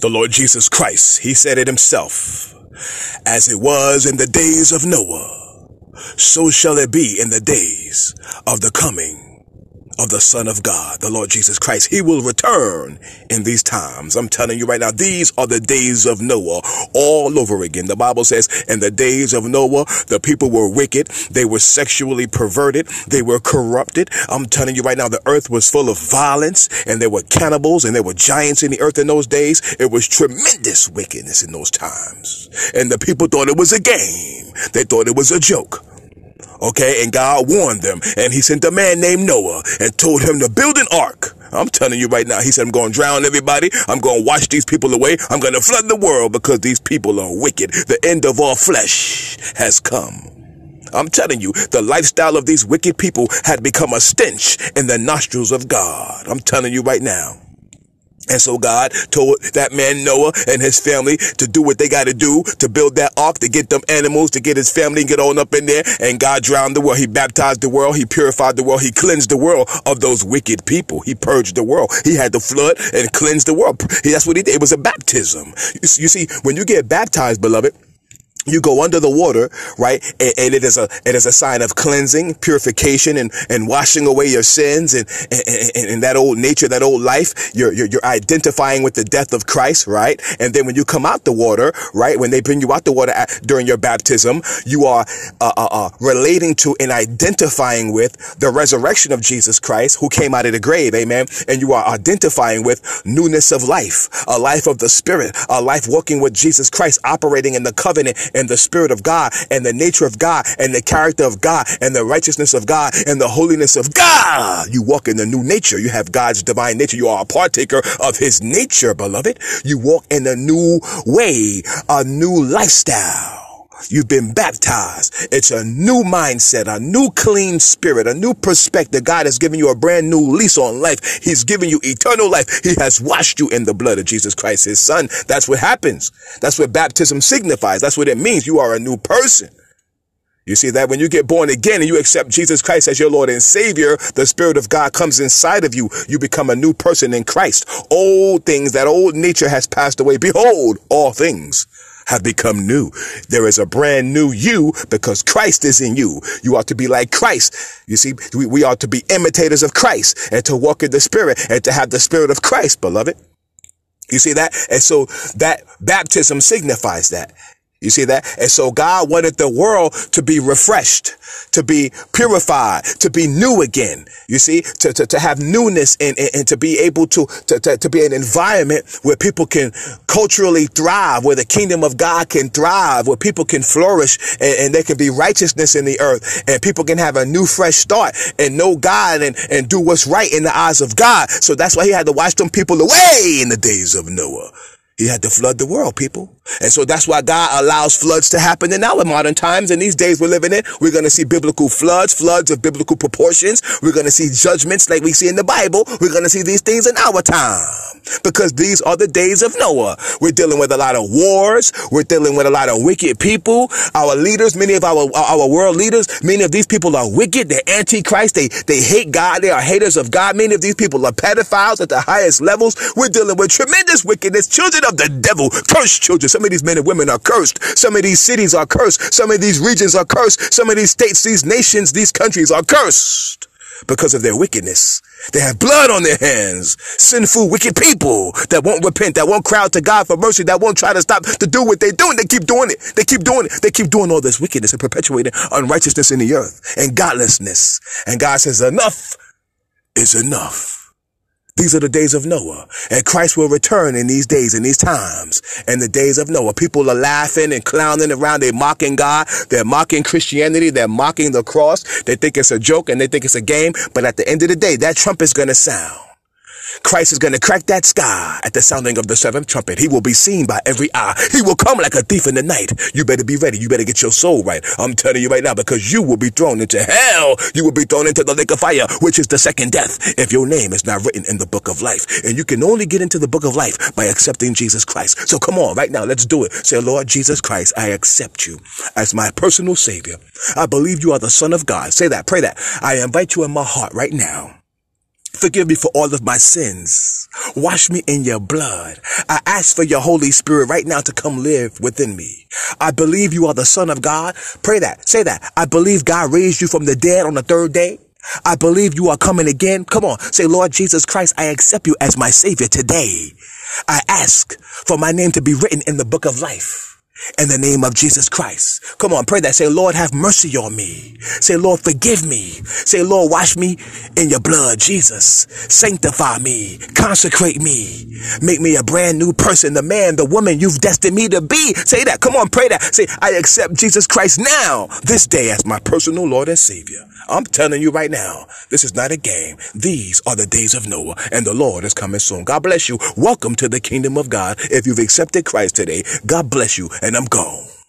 The Lord Jesus Christ, he said it himself. As it was in the days of Noah, so shall it be in the days of the coming of the Son of God, the Lord Jesus Christ. He will return in these times. I'm telling you right now, these are the days of Noah all over again. The Bible says in the days of Noah, the people were wicked. They were sexually perverted. They were corrupted. I'm telling you right now, the earth was full of violence and there were cannibals and there were giants in the earth in those days. It was tremendous wickedness in those times. And the people thought it was a game. They thought it was a joke. Okay, and God warned them, and he sent a man named Noah and told him to build an ark. I'm telling you right now, he said, I'm going to drown everybody. I'm going to wash these people away. I'm going to flood the world because these people are wicked. The end of all flesh has come. I'm telling you, the lifestyle of these wicked people had become a stench in the nostrils of God. I'm telling you right now. And so God told that man Noah and his family to do what they got to do to build that ark, to get them animals, to get his family and get on up in there. And God drowned the world. He baptized the world. He purified the world. He cleansed the world of those wicked people. He purged the world. He had the flood and cleansed the world. That's what he did. It was a baptism. You see, when you get baptized, beloved, you go under the water, right? And, and, it is a, it is a sign of cleansing, purification and, and washing away your sins and, and, and that old nature, that old life. You're, you're, you're identifying with the death of Christ, right? And then when you come out the water, right? When they bring you out the water at, during your baptism, you are, uh, uh, uh, relating to and identifying with the resurrection of Jesus Christ who came out of the grave. Amen. And you are identifying with newness of life, a life of the spirit, a life walking with Jesus Christ, operating in the covenant and the spirit of God and the nature of God and the character of God and the righteousness of God and the holiness of God. You walk in the new nature. You have God's divine nature. You are a partaker of his nature, beloved. You walk in a new way, a new lifestyle. You've been baptized. It's a new mindset, a new clean spirit, a new perspective. God has given you a brand new lease on life. He's given you eternal life. He has washed you in the blood of Jesus Christ, his son. That's what happens. That's what baptism signifies. That's what it means. You are a new person. You see that when you get born again and you accept Jesus Christ as your Lord and Savior, the Spirit of God comes inside of you. You become a new person in Christ. Old things, that old nature has passed away. Behold, all things have become new. There is a brand new you because Christ is in you. You ought to be like Christ. You see, we, we ought to be imitators of Christ and to walk in the Spirit and to have the Spirit of Christ, beloved. You see that? And so that baptism signifies that. You see that? And so God wanted the world to be refreshed, to be purified, to be new again. You see, to, to, to have newness and, and, and to be able to, to, to, to be an environment where people can culturally thrive, where the kingdom of God can thrive, where people can flourish and, and there can be righteousness in the earth and people can have a new fresh start and know God and, and do what's right in the eyes of God. So that's why he had to wash them people away in the days of Noah. He had to flood the world, people. And so that's why God allows floods to happen in our modern times. In these days we're living in, we're going to see biblical floods, floods of biblical proportions. We're going to see judgments like we see in the Bible. We're going to see these things in our time because these are the days of Noah. We're dealing with a lot of wars. We're dealing with a lot of wicked people. Our leaders, many of our, our world leaders, many of these people are wicked. They're antichrist. They, they hate God. They are haters of God. Many of these people are pedophiles at the highest levels. We're dealing with tremendous wickedness. Children of the devil, cursed children. Some of these men and women are cursed. Some of these cities are cursed. Some of these regions are cursed. Some of these states, these nations, these countries are cursed because of their wickedness. They have blood on their hands. Sinful, wicked people that won't repent, that won't cry out to God for mercy, that won't try to stop to do what they're doing. They keep doing it. They keep doing it. They keep doing all this wickedness and perpetuating unrighteousness in the earth and godlessness. And God says, enough is enough. These are the days of Noah. And Christ will return in these days, in these times, and the days of Noah. People are laughing and clowning around. They're mocking God. They're mocking Christianity. They're mocking the cross. They think it's a joke and they think it's a game. But at the end of the day, that trump is going to sound. Christ is going to crack that sky at the sounding of the seventh trumpet. He will be seen by every eye. He will come like a thief in the night. You better be ready. You better get your soul right. I'm telling you right now because you will be thrown into hell. You will be thrown into the lake of fire, which is the second death if your name is not written in the book of life. And you can only get into the book of life by accepting Jesus Christ. So come on right now. Let's do it. Say, Lord Jesus Christ, I accept you as my personal savior. I believe you are the son of God. Say that. Pray that. I invite you in my heart right now. Forgive me for all of my sins. Wash me in your blood. I ask for your Holy Spirit right now to come live within me. I believe you are the Son of God. Pray that. Say that. I believe God raised you from the dead on the third day. I believe you are coming again. Come on. Say, Lord Jesus Christ, I accept you as my Savior today. I ask for my name to be written in the book of life in the name of Jesus Christ. Come on, pray that. Say, Lord, have mercy on me. Say, Lord, forgive me. Say, Lord, wash me in your blood, Jesus. Sanctify me. Consecrate me. Make me a brand new person, the man, the woman you've destined me to be. Say that. Come on, pray that. Say, I accept Jesus Christ now, this day, as my personal Lord and Savior. I'm telling you right now, this is not a game. These are the days of Noah, and the Lord is coming soon. God bless you. Welcome to the kingdom of God. If you've accepted Christ today, God bless you, and I'm gone.